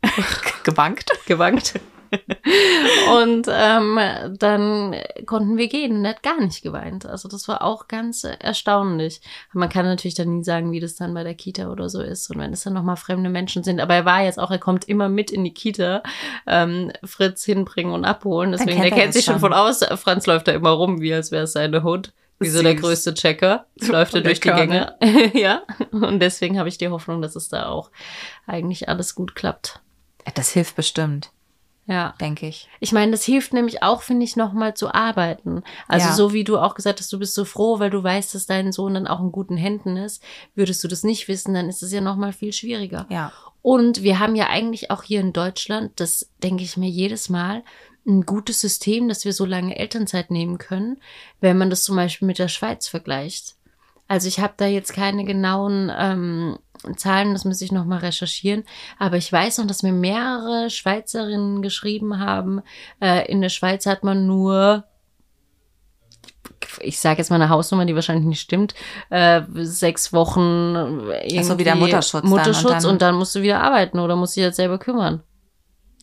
gewankt. gewankt. und ähm, dann konnten wir gehen und er hat gar nicht geweint. Also das war auch ganz erstaunlich. Man kann natürlich dann nie sagen, wie das dann bei der Kita oder so ist und wenn es dann nochmal fremde Menschen sind. Aber er war jetzt auch, er kommt immer mit in die Kita, ähm, Fritz hinbringen und abholen. Deswegen, kennt er kennt sich schon von aus. Franz läuft da immer rum, wie als wäre es seine Hund. Wie so der größte Checker. Läuft er durch die Körner. Gänge. ja. Und deswegen habe ich die Hoffnung, dass es da auch eigentlich alles gut klappt. Das hilft bestimmt, Ja. denke ich. Ich meine, das hilft nämlich auch, finde ich, nochmal zu arbeiten. Also Ja. so wie du auch gesagt hast, du bist so froh, weil du weißt, dass dein Sohn dann auch in guten Händen ist. Würdest du das nicht wissen, dann ist es ja nochmal viel schwieriger. Ja. Und wir haben ja eigentlich auch hier in Deutschland, das denke ich mir jedes Mal, ein gutes System, dass wir so lange Elternzeit nehmen können, wenn man das zum Beispiel mit der Schweiz vergleicht. Also ich habe da jetzt keine genauen ähm, Zahlen, das muss ich nochmal recherchieren. Aber ich weiß noch, dass mir mehrere Schweizerinnen geschrieben haben, äh, in der Schweiz hat man nur ich sage jetzt mal eine Hausnummer, die wahrscheinlich nicht stimmt, äh, sechs Wochen irgendwie so, wieder Mutterschutz dann Mutterschutz und und dann- dann, musst du wieder arbeiten oder musst dich jetzt selber kümmern.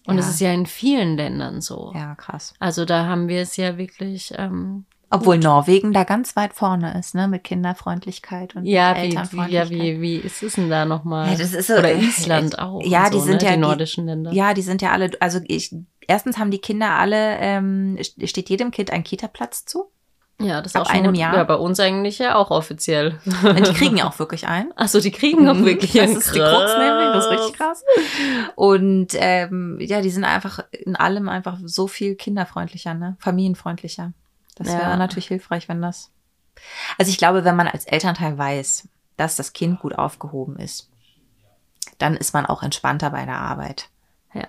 Und Ja. es ist ja in vielen Ländern so. Ja, krass. Also da haben wir es ja wirklich, ähm, Obwohl Norwegen da ganz weit vorne ist, ne, mit Kinderfreundlichkeit und ja, wie, Elternfreundlichkeit. ja wie, wie ist es denn da nochmal? Ja, das ist so- Oder äh, Island auch. ja, die so, sind ne? ja die nordischen Länder. Ja, die sind ja alle, also ich, erstens haben die Kinder alle, ähm, steht jedem Kind ein Kita-Platz zu. Ja, das ist auch schon einem gut. Jahr? Ja, bei uns eigentlich ja auch offiziell. Und die kriegen ja auch wirklich einen. Achso, die kriegen auch wirklich das einen. ist die Krux nämlich, das ist richtig krass. Und ähm, ja, die sind einfach in allem einfach so viel kinderfreundlicher, ne? Familienfreundlicher. Das Ja. wäre natürlich hilfreich, wenn das. Also ich glaube, wenn man als Elternteil weiß, dass das Kind gut aufgehoben ist, dann ist man auch entspannter bei der Arbeit. Ja.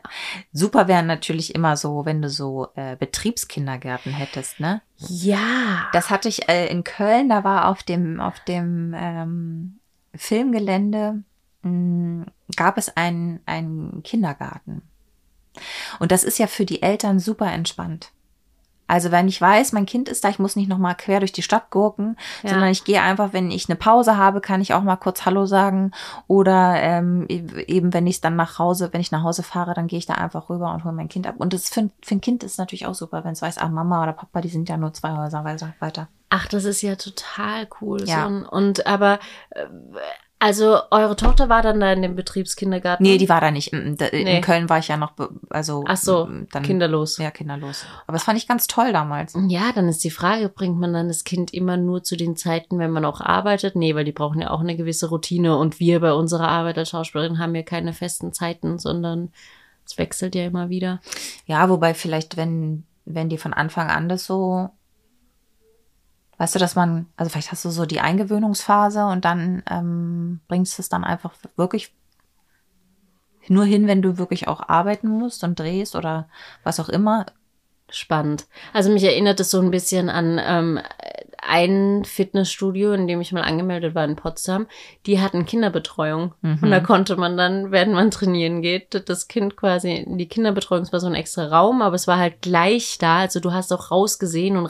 Super wären natürlich immer so, wenn du so äh, Betriebskindergärten hättest, ne? Ja. Das hatte ich äh, in Köln, da war auf dem, auf dem ähm, Filmgelände, mh, gab es einen, einen Kindergarten. Und das ist ja für die Eltern super entspannt. Also wenn ich weiß, mein Kind ist da, ich muss nicht nochmal quer durch die Stadt gurken, Ja. sondern ich gehe einfach, wenn ich eine Pause habe, kann ich auch mal kurz Hallo sagen. Oder ähm, eben, wenn ich dann nach Hause, wenn ich nach Hause fahre, dann gehe ich da einfach rüber und hole mein Kind ab. Und das für, für ein Kind ist natürlich auch super, wenn es weiß, ah, Mama oder Papa, die sind ja nur zwei Häuser weiter- weiter. Ach, das ist ja total cool. Ja. Ein, und aber, äh, also eure Tochter war dann da in dem Betriebskindergarten? Nee, die war da nicht. Mm, da- Nee. In Köln war ich ja noch, also Ach so, mm, dann kinderlos. Ja, kinderlos. Aber das fand ich ganz toll damals. Ja, dann ist die Frage, bringt man dann das Kind immer nur zu den Zeiten, wenn man auch arbeitet? Nee, weil die brauchen ja auch eine gewisse Routine und wir bei unserer Arbeit als Schauspielerin haben ja keine festen Zeiten, sondern es wechselt ja immer wieder. Ja, wobei vielleicht, wenn, wenn die von Anfang an das so, weißt du, dass man, also vielleicht hast du so die Eingewöhnungsphase und dann ähm, bringst du es dann einfach wirklich nur hin, wenn du wirklich auch arbeiten musst und drehst oder was auch immer. Spannend. Also mich erinnert es so ein bisschen an ähm, ein Fitnessstudio, in dem ich mal angemeldet war in Potsdam. Die hatten Kinderbetreuung. Mhm. Und da konnte man dann, während man trainieren geht, das Kind quasi in die Kinderbetreuung, es war so ein extra Raum, aber es war halt gleich da. Also du hast auch rausgesehen und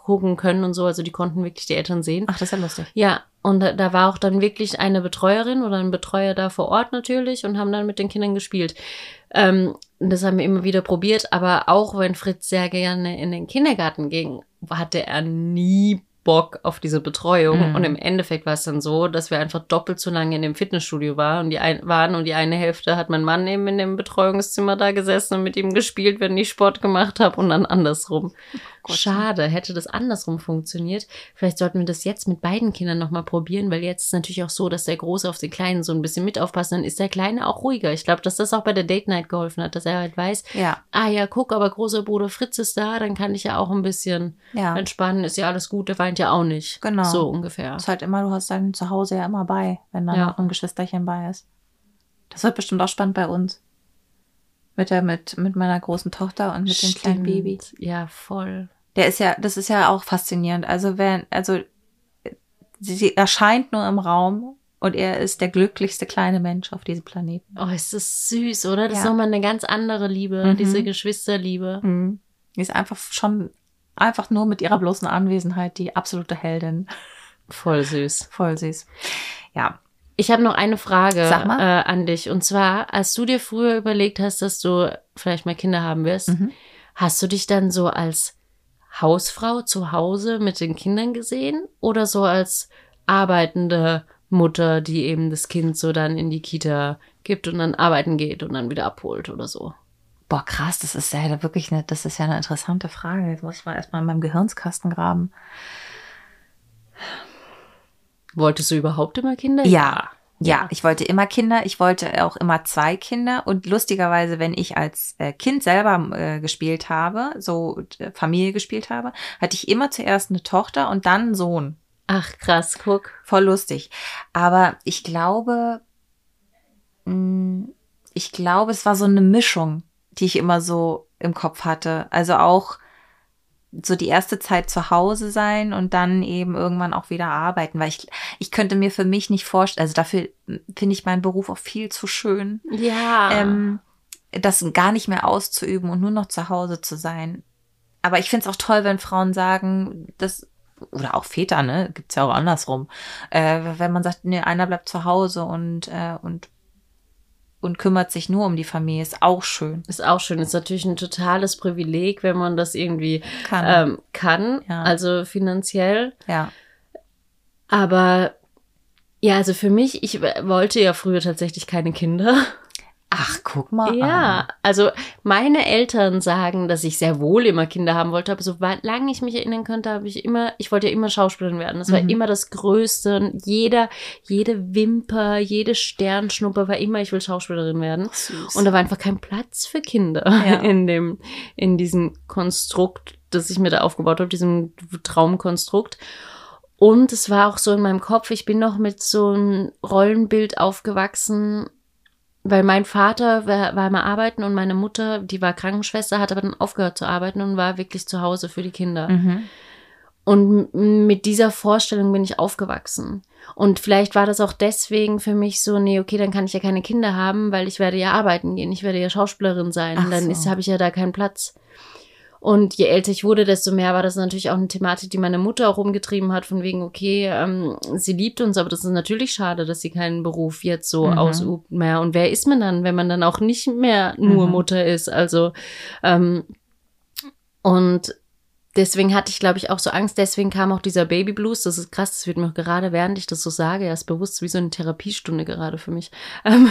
reingucken können und so. Also die konnten wirklich die Eltern sehen. Ach, das ist ja lustig. Ja, und da, da war auch dann wirklich eine Betreuerin oder ein Betreuer da vor Ort natürlich und haben dann mit den Kindern gespielt. Ähm, das haben wir immer wieder probiert, aber auch wenn Fritz sehr gerne in den Kindergarten ging, hatte er nie Bock auf diese Betreuung. Mhm. Und im Endeffekt war es dann so, dass wir einfach doppelt so lange in dem Fitnessstudio waren und die ein, waren und die eine Hälfte hat mein Mann eben in dem Betreuungszimmer da gesessen und mit ihm gespielt, wenn ich Sport gemacht habe und dann andersrum. Gott. Schade, hätte das andersrum funktioniert. Vielleicht sollten wir das jetzt mit beiden Kindern nochmal probieren, weil jetzt ist natürlich auch so, dass der Große auf den Kleinen so ein bisschen mit aufpasst, dann ist der Kleine auch ruhiger. Ich glaube, dass das auch bei der Date Night geholfen hat, dass er halt weiß, Ja, ah ja, guck, aber großer Bruder Fritz ist da, dann kann ich ja auch ein bisschen ja. entspannen, ist ja alles gut, der weint ja auch nicht. Genau. So ungefähr. ist halt immer, du hast dein Zuhause ja immer bei, wenn da Ja. noch ein Geschwisterchen bei ist. Das wird bestimmt auch spannend bei uns. Mit der, mit, mit meiner großen Tochter und mit dem kleinen Stimmt. Baby. Ja, voll. Der ist ja, das ist ja auch faszinierend. Also wenn, also sie, sie erscheint nur im Raum und er ist der glücklichste kleine Mensch auf diesem Planeten. Oh, ist das süß, oder? Das ist Ja. nochmal eine ganz andere Liebe, Mhm. diese Geschwisterliebe. Mhm. Die ist einfach schon, einfach nur mit ihrer bloßen Anwesenheit die absolute Heldin. Voll süß. Voll süß. Ja. Ich habe noch eine Frage. Äh, an dich. Und zwar, als du dir früher überlegt hast, dass du vielleicht mal Kinder haben wirst, Mhm. hast du dich dann so als Hausfrau zu Hause mit den Kindern gesehen oder so als arbeitende Mutter, die eben das Kind so dann in die Kita gibt und dann arbeiten geht und dann wieder abholt oder so? Boah, krass, das ist ja wirklich eine, das ist ja eine interessante Frage. Jetzt muss ich mal erstmal in meinem Gehirnskasten graben. Wolltest du überhaupt immer Kinder? Ja. Ja, ich wollte immer Kinder, ich wollte auch immer zwei Kinder und lustigerweise, wenn ich als äh, Kind selber äh, gespielt habe, so äh, Familie gespielt habe, hatte ich immer zuerst eine Tochter und dann einen Sohn. Ach, krass, guck. Voll lustig. Aber ich glaube, mh, ich glaube, es war so eine Mischung, die ich immer so im Kopf hatte. Also auch so die erste Zeit zu Hause sein und dann eben irgendwann auch wieder arbeiten, weil ich, ich könnte mir für mich nicht vorstellen, also dafür finde ich meinen Beruf auch viel zu schön, Ja. ähm, das gar nicht mehr auszuüben und nur noch zu Hause zu sein. Aber ich finde es auch toll, wenn Frauen sagen, das oder auch Väter, ne, gibt's ja auch andersrum, äh, wenn man sagt, nee, einer bleibt zu Hause und, äh, und und kümmert sich nur um die Familie, ist auch schön. Ist auch schön. Ist natürlich ein totales Privileg, wenn man das irgendwie Kann. ähm, kann, Ja. also finanziell. Ja. Aber ja, also für mich, ich wollte ja früher tatsächlich keine Kinder. Ach, guck mal. Ja, an. also meine Eltern sagen, dass ich sehr wohl immer Kinder haben wollte, aber solange ich mich erinnern könnte, habe ich immer, ich wollte ja immer Schauspielerin werden. Das war Mhm. immer das Größte. Und jeder, jede Wimper, jede Sternschnuppe war immer, ich will Schauspielerin werden. Süß. Und da war einfach kein Platz für Kinder Ja. in dem, in diesem Konstrukt, das ich mir da aufgebaut habe, diesem Traumkonstrukt. Und es war auch so in meinem Kopf, ich bin noch mit so einem Rollenbild aufgewachsen, weil mein Vater war, war immer arbeiten und meine Mutter, die war Krankenschwester, hat aber dann aufgehört zu arbeiten und war wirklich zu Hause für die Kinder. mhm. Und mit dieser Vorstellung bin ich aufgewachsen. Und vielleicht war das auch deswegen für mich so, nee, okay, dann kann ich ja keine Kinder haben, weil ich werde ja arbeiten gehen, ich werde ja Schauspielerin sein. Ach dann so. habe ich ja da keinen Platz. Und je älter ich wurde, desto mehr war das natürlich auch eine Thematik, die meine Mutter auch umgetrieben hat, von wegen, okay, ähm, sie liebt uns, aber das ist natürlich schade, dass sie keinen Beruf jetzt so Mhm. ausübt mehr. Und wer ist man dann, wenn man dann auch nicht mehr nur Mhm. Mutter ist? Also, ähm, und deswegen hatte ich, glaube ich, auch so Angst. Deswegen kam auch dieser Baby Blues. Das ist krass. Das wird mir gerade, während ich das so sage, erst bewusst wie so eine Therapiestunde gerade für mich. Ähm,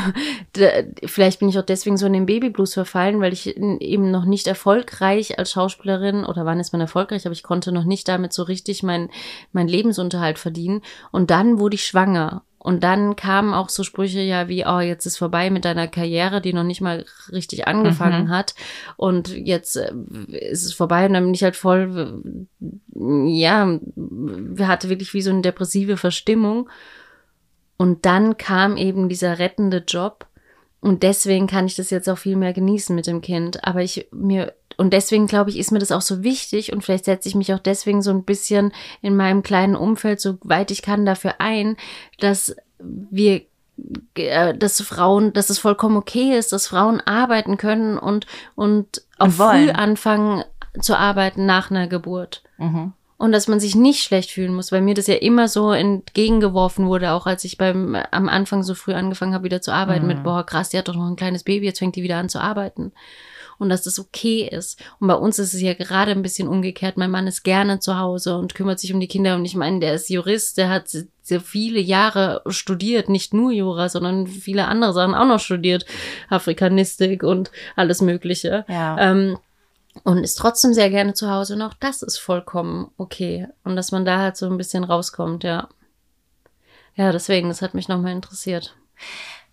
vielleicht bin ich auch deswegen so in den Baby Blues verfallen, weil ich eben noch nicht erfolgreich als Schauspielerin oder wann ist man erfolgreich, aber ich konnte noch nicht damit so richtig mein, mein Lebensunterhalt verdienen. Und dann wurde ich schwanger. Und dann kamen auch so Sprüche ja wie, oh, jetzt ist vorbei mit deiner Karriere, die noch nicht mal richtig angefangen Mhm. hat. Und jetzt äh, ist es vorbei und dann bin ich halt voll, ja, hatte wirklich wie so eine depressive Verstimmung. Und dann kam eben dieser rettende Job. Und deswegen kann ich das jetzt auch viel mehr genießen mit dem Kind. Aber ich mir, und deswegen glaube ich, ist mir das auch so wichtig. Und vielleicht setze ich mich auch deswegen so ein bisschen in meinem kleinen Umfeld, so weit ich kann, dafür ein, dass wir äh, dass Frauen, dass es vollkommen okay ist, dass Frauen arbeiten können und, und auch Und früh anfangen zu arbeiten nach einer Geburt. Mhm. Und dass man sich nicht schlecht fühlen muss, weil mir das ja immer so entgegengeworfen wurde, auch als ich beim am Anfang so früh angefangen habe, wieder zu arbeiten Mhm. mit, boah, krass, die hat doch noch ein kleines Baby, jetzt fängt die wieder an zu arbeiten. Und dass das okay ist. Und bei uns ist es ja gerade ein bisschen umgekehrt. Mein Mann ist gerne zu Hause und kümmert sich um die Kinder. Und ich meine, der ist Jurist, der hat so viele Jahre studiert, nicht nur Jura, sondern viele andere Sachen auch noch studiert. Afrikanistik und alles Mögliche. Ja. Ähm, und ist trotzdem sehr gerne zu Hause und auch das ist vollkommen okay. Und dass man da halt so ein bisschen rauskommt, ja. Ja, deswegen, das hat mich nochmal interessiert.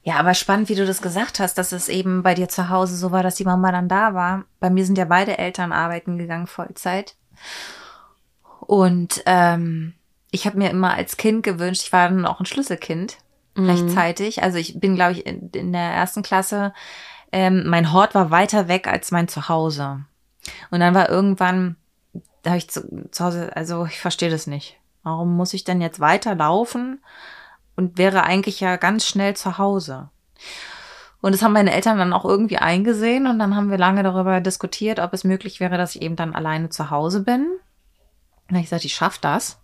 Ja, aber spannend, wie du das gesagt hast, dass es eben bei dir zu Hause so war, dass die Mama dann da war. Bei mir sind ja beide Eltern arbeiten gegangen, Vollzeit. Und ähm, ich habe mir immer als Kind gewünscht, ich war dann auch ein Schlüsselkind Mhm. rechtzeitig. Also ich bin, glaube ich, in, in der ersten Klasse, ähm, mein Hort war weiter weg als mein Zuhause. Und dann war irgendwann, da habe ich zu, zu Hause, also ich verstehe das nicht. Warum muss ich denn jetzt weiterlaufen und wäre eigentlich ja ganz schnell zu Hause? Und das haben meine Eltern dann auch irgendwie eingesehen und dann haben wir lange darüber diskutiert, ob es möglich wäre, dass ich eben dann alleine zu Hause bin. Und dann ich gesagt, ich schaff das.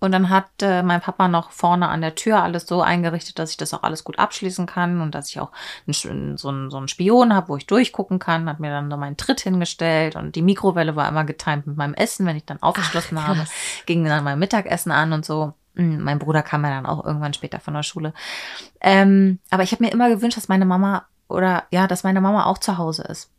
Und dann hat äh, mein Papa noch vorne an der Tür alles so eingerichtet, dass ich das auch alles gut abschließen kann und dass ich auch einen, so, einen, so einen Spion habe, wo ich durchgucken kann. Hat mir dann so meinen Tritt hingestellt und die Mikrowelle war immer getimt mit meinem Essen, wenn ich dann aufgeschlossen Ach, habe. Ging dann mein Mittagessen an und so. Mm, Mein Bruder kam ja dann auch irgendwann später von der Schule. Ähm, aber ich habe mir immer gewünscht, dass meine Mama oder ja, dass meine Mama auch zu Hause ist.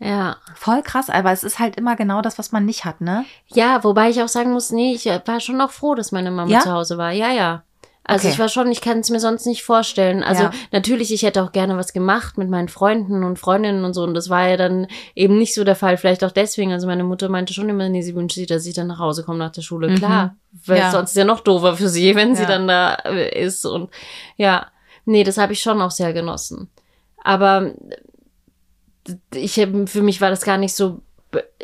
Ja. Voll krass, aber es ist halt immer genau das, was man nicht hat, ne? Ja, wobei ich auch sagen muss, nee, ich war schon auch froh, dass meine Mama Ja? zu Hause war. Ja, ja. Also Okay. ich war schon, ich kann es mir sonst nicht vorstellen. Also Ja. natürlich, ich hätte auch gerne was gemacht mit meinen Freunden und Freundinnen und so. Und das war ja dann eben nicht so der Fall. Vielleicht auch deswegen. Also meine Mutter meinte schon immer, nee, sie wünscht sich, dass ich dann nach Hause komme nach der Schule. Mhm. Klar. Weil Ja. sonst ist ja noch doofer für sie, wenn sie Ja. dann da äh, ist. Und ja, nee, das habe ich schon auch sehr genossen. Aber ich für mich war das gar nicht so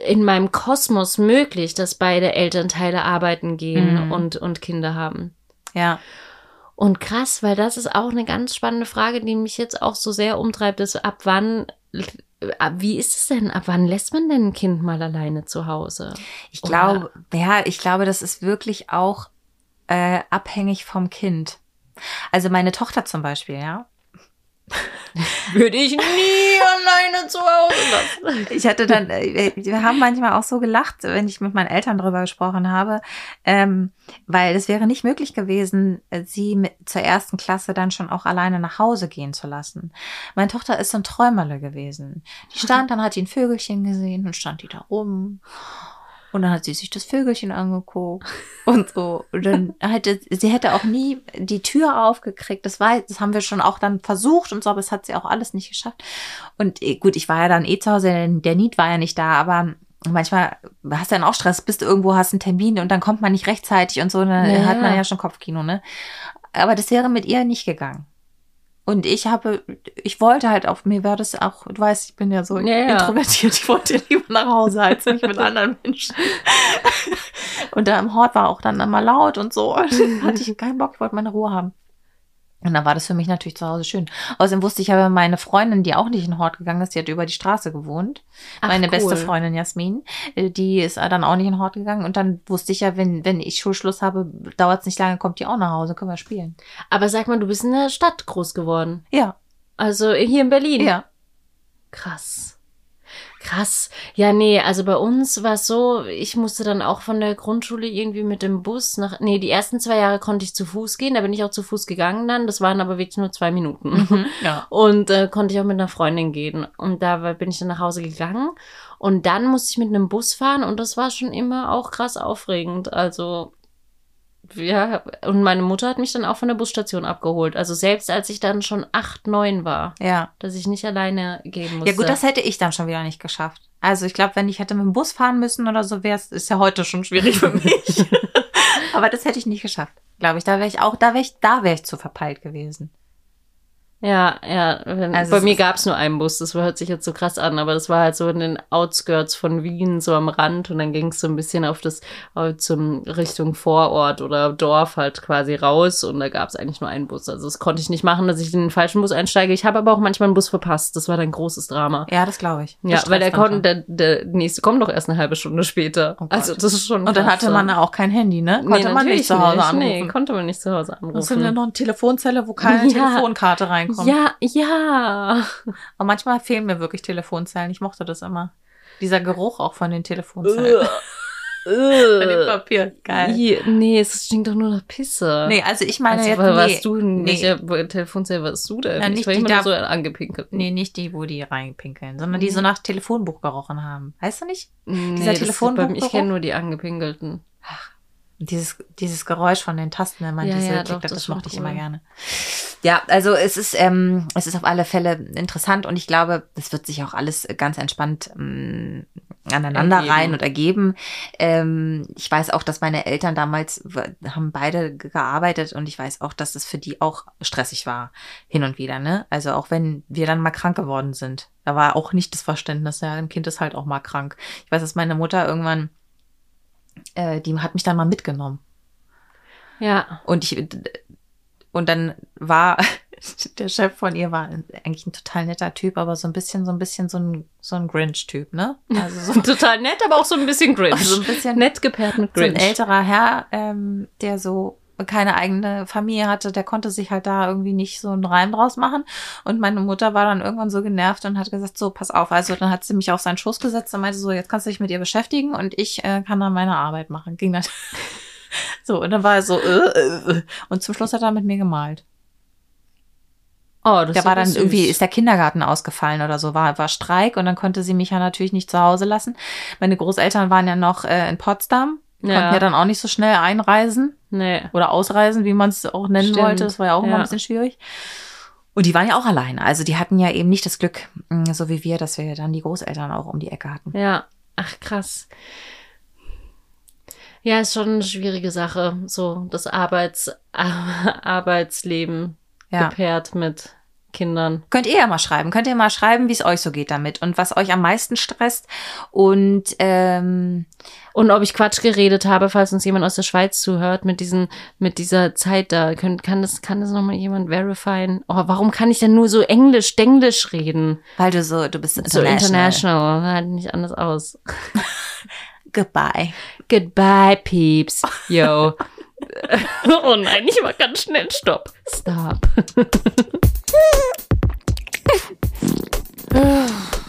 in meinem Kosmos möglich, dass beide Elternteile arbeiten gehen Mhm. und, und Kinder haben. Ja. Und krass, weil das ist auch eine ganz spannende Frage, die mich jetzt auch so sehr umtreibt, ist ab wann Wie ist es denn? Ab wann lässt man denn ein Kind mal alleine zu Hause? Ich glaube, ja, ich glaube, das ist wirklich auch äh, abhängig vom Kind. Also meine Tochter zum Beispiel, ja. Würde ich nie alleine zu Hause lassen. Ich hatte dann, äh, wir haben manchmal auch so gelacht, wenn ich mit meinen Eltern darüber gesprochen habe, ähm, weil es wäre nicht möglich gewesen, äh, sie mit, zur ersten Klasse dann schon auch alleine nach Hause gehen zu lassen. Meine Tochter ist so ein Träumerle gewesen. Die stand, dann hat die ein Vögelchen gesehen und stand die da rum. Und dann hat sie sich das Vögelchen angeguckt und so. Und dann hätte, sie hätte auch nie die Tür aufgekriegt. Das war, das haben wir schon auch dann versucht und so, aber es hat sie auch alles nicht geschafft. Und eh, gut, ich war ja dann eh zu Hause, denn der Niet war ja nicht da, aber manchmal hast du dann auch Stress, bist du irgendwo, hast einen Termin und dann kommt man nicht rechtzeitig und so, dann Ja, hat man ja schon Kopfkino, ne? Aber das wäre mit ihr nicht gegangen. Und ich habe, ich wollte halt auf mir wäre das auch, du weißt, ich bin ja so Ja, ja. introvertiert, ich wollte lieber nach Hause als mich mit anderen Menschen. Und da im Hort war auch dann immer laut und so. Und hatte ich keinen Bock, ich wollte meine Ruhe haben. Und dann war das für mich natürlich zu Hause schön. Außerdem wusste ich aber meine Freundin, die auch nicht in Hort gegangen ist, die hat über die Straße gewohnt. Ach, meine beste cool. Freundin Jasmin, äh, die ist dann auch nicht in Hort gegangen. Und dann wusste ich ja, wenn, wenn ich Schulschluss habe, dauert es nicht lange, kommt die auch nach Hause, können wir spielen. Aber sag mal, du bist in der Stadt groß geworden. Ja, Also hier in Berlin. ja. Krass. Krass. Ja, nee, also bei uns war es so, ich musste dann auch von der Grundschule irgendwie mit dem Bus nach. Nee, die ersten zwei Jahre konnte ich zu Fuß gehen, da bin ich auch zu Fuß gegangen dann. Das waren aber wirklich nur zwei Minuten. Ja. Und äh, konnte ich auch mit einer Freundin gehen. Und da war- bin ich dann nach Hause gegangen. Und dann musste ich mit einem Bus fahren und das war schon immer auch krass aufregend. Also, ja, und meine Mutter hat mich dann auch von der Busstation abgeholt. Also selbst als ich dann schon acht, neun war, Ja. dass ich nicht alleine gehen musste. Ja gut, das hätte ich dann schon wieder nicht geschafft. Also ich glaube, wenn ich hätte mit dem Bus fahren müssen oder so, wäre es, ist ja heute schon schwierig für mich. Aber das hätte ich nicht geschafft. Glaube ich. Da wäre ich auch, da wäre ich, da wäre ich zu verpeilt gewesen. Ja, ja. Wenn, Also bei mir gab es nur einen Bus, das hört sich jetzt so krass an, aber das war halt so in den Outskirts von Wien, so am Rand und dann ging es so ein bisschen auf das äh, zum Richtung Vorort oder Dorf halt quasi raus und da gab es eigentlich nur einen Bus. Also das konnte ich nicht machen, dass ich in den falschen Bus einsteige. Ich habe aber auch manchmal einen Bus verpasst. Das war dann großes Drama. Ja, das glaube ich. Das Ja, weil der konnte, der, der nächste kommt doch erst eine halbe Stunde später. Oh also das ist schon. Und dann hatte man ja. auch kein Handy, ne? Konnte man natürlich nicht zu Hause anrufen. Nee, konnte man nicht zu Hause anrufen. Das sind ja noch eine Telefonzelle, wo keine Ja. Telefonkarte reinkommt. ja, ja. Und manchmal fehlen mir wirklich Telefonzellen. Ich mochte das immer. Dieser Geruch auch von den Telefonzellen. Von dem Papier. Geil. Ih, Nee, es stinkt doch nur nach Pisse. Nee, also ich meine also, jetzt, was nee, warst du? nee. Welche Telefonzelle warst du denn? Na, ich nicht war die immer da- so angepinkelt. Nee, nicht die, wo die reinpinkeln, sondern die so nach Telefonbuch gerochen haben. Weißt du nicht? Nee, dieser Telefonbuchgeruch? beim- Ich kenne nur die angepinkelten. Und Dieses, dieses Geräusch von den Tasten, wenn man Ja, diese ja, klickt, doch, das, das mochte schon ich immer cool. gerne. Ja, also es ist, ähm, es ist auf alle Fälle interessant und ich glaube, das wird sich auch alles ganz entspannt ähm, aneinander Ergeben. rein und ergeben. Ähm, ich weiß auch, dass meine Eltern damals haben beide ge- gearbeitet und ich weiß auch, dass es für die auch stressig war, hin und wieder, ne? Also auch wenn wir dann mal krank geworden sind. Da war auch nicht das Verständnis, ja, ein Kind ist halt auch mal krank. Ich weiß, dass meine Mutter irgendwann, äh, die hat mich dann mal mitgenommen. Ja. Und ich, und dann war der Chef von ihr war eigentlich ein total netter Typ, aber so ein bisschen, so ein bisschen so ein, so ein Grinch-Typ, ne? Also so, Total nett, aber auch so ein bisschen cringe. so ein bisschen nett gepaart mit so ein Grinch. älterer Herr, ähm, der so keine eigene Familie hatte, der konnte sich halt da irgendwie nicht so einen Reim draus machen. Und meine Mutter war dann irgendwann so genervt und hat gesagt, so, pass auf. Also dann hat sie mich auf seinen Schoß gesetzt und meinte so, jetzt kannst du dich mit ihr beschäftigen und ich äh, kann dann meine Arbeit machen. Ging dann so, und dann war er so, äh, äh, äh. und zum Schluss hat er mit mir gemalt. oh, das Der war dann süß. irgendwie, ist der Kindergarten ausgefallen oder so, war, war Streik und dann konnte sie mich ja natürlich nicht zu Hause lassen. Meine Großeltern waren ja noch äh, in Potsdam, Ja. konnten ja dann auch nicht so schnell einreisen Nee. oder ausreisen, wie man es auch nennen Stimmt. wollte. Das war ja auch immer Ja. ein bisschen schwierig. Und die waren ja auch alleine. Also die hatten ja eben nicht das Glück, mh, so wie wir, dass wir dann die Großeltern auch um die Ecke hatten. Ja. Ach, krass. Ja, ist schon eine schwierige Sache. So, das Arbeits Arbeitsleben Ja. gepaart mit Kindern. Könnt ihr ja mal schreiben. Könnt ihr mal schreiben, wie es euch so geht damit und was euch am meisten stresst. Und ähm, Und ob ich Quatsch geredet habe, falls uns jemand aus der Schweiz zuhört, mit diesen, mit dieser Zeit da. Könnt, kann das, kann das nochmal jemand verifieren? Oh, warum kann ich denn nur so Englisch, Denglisch reden? weil du so, du bist So international. international. Halt nicht anders aus. Goodbye. Goodbye, Peeps. Yo. oh nein, ich war ganz schnell. Stopp. Stop.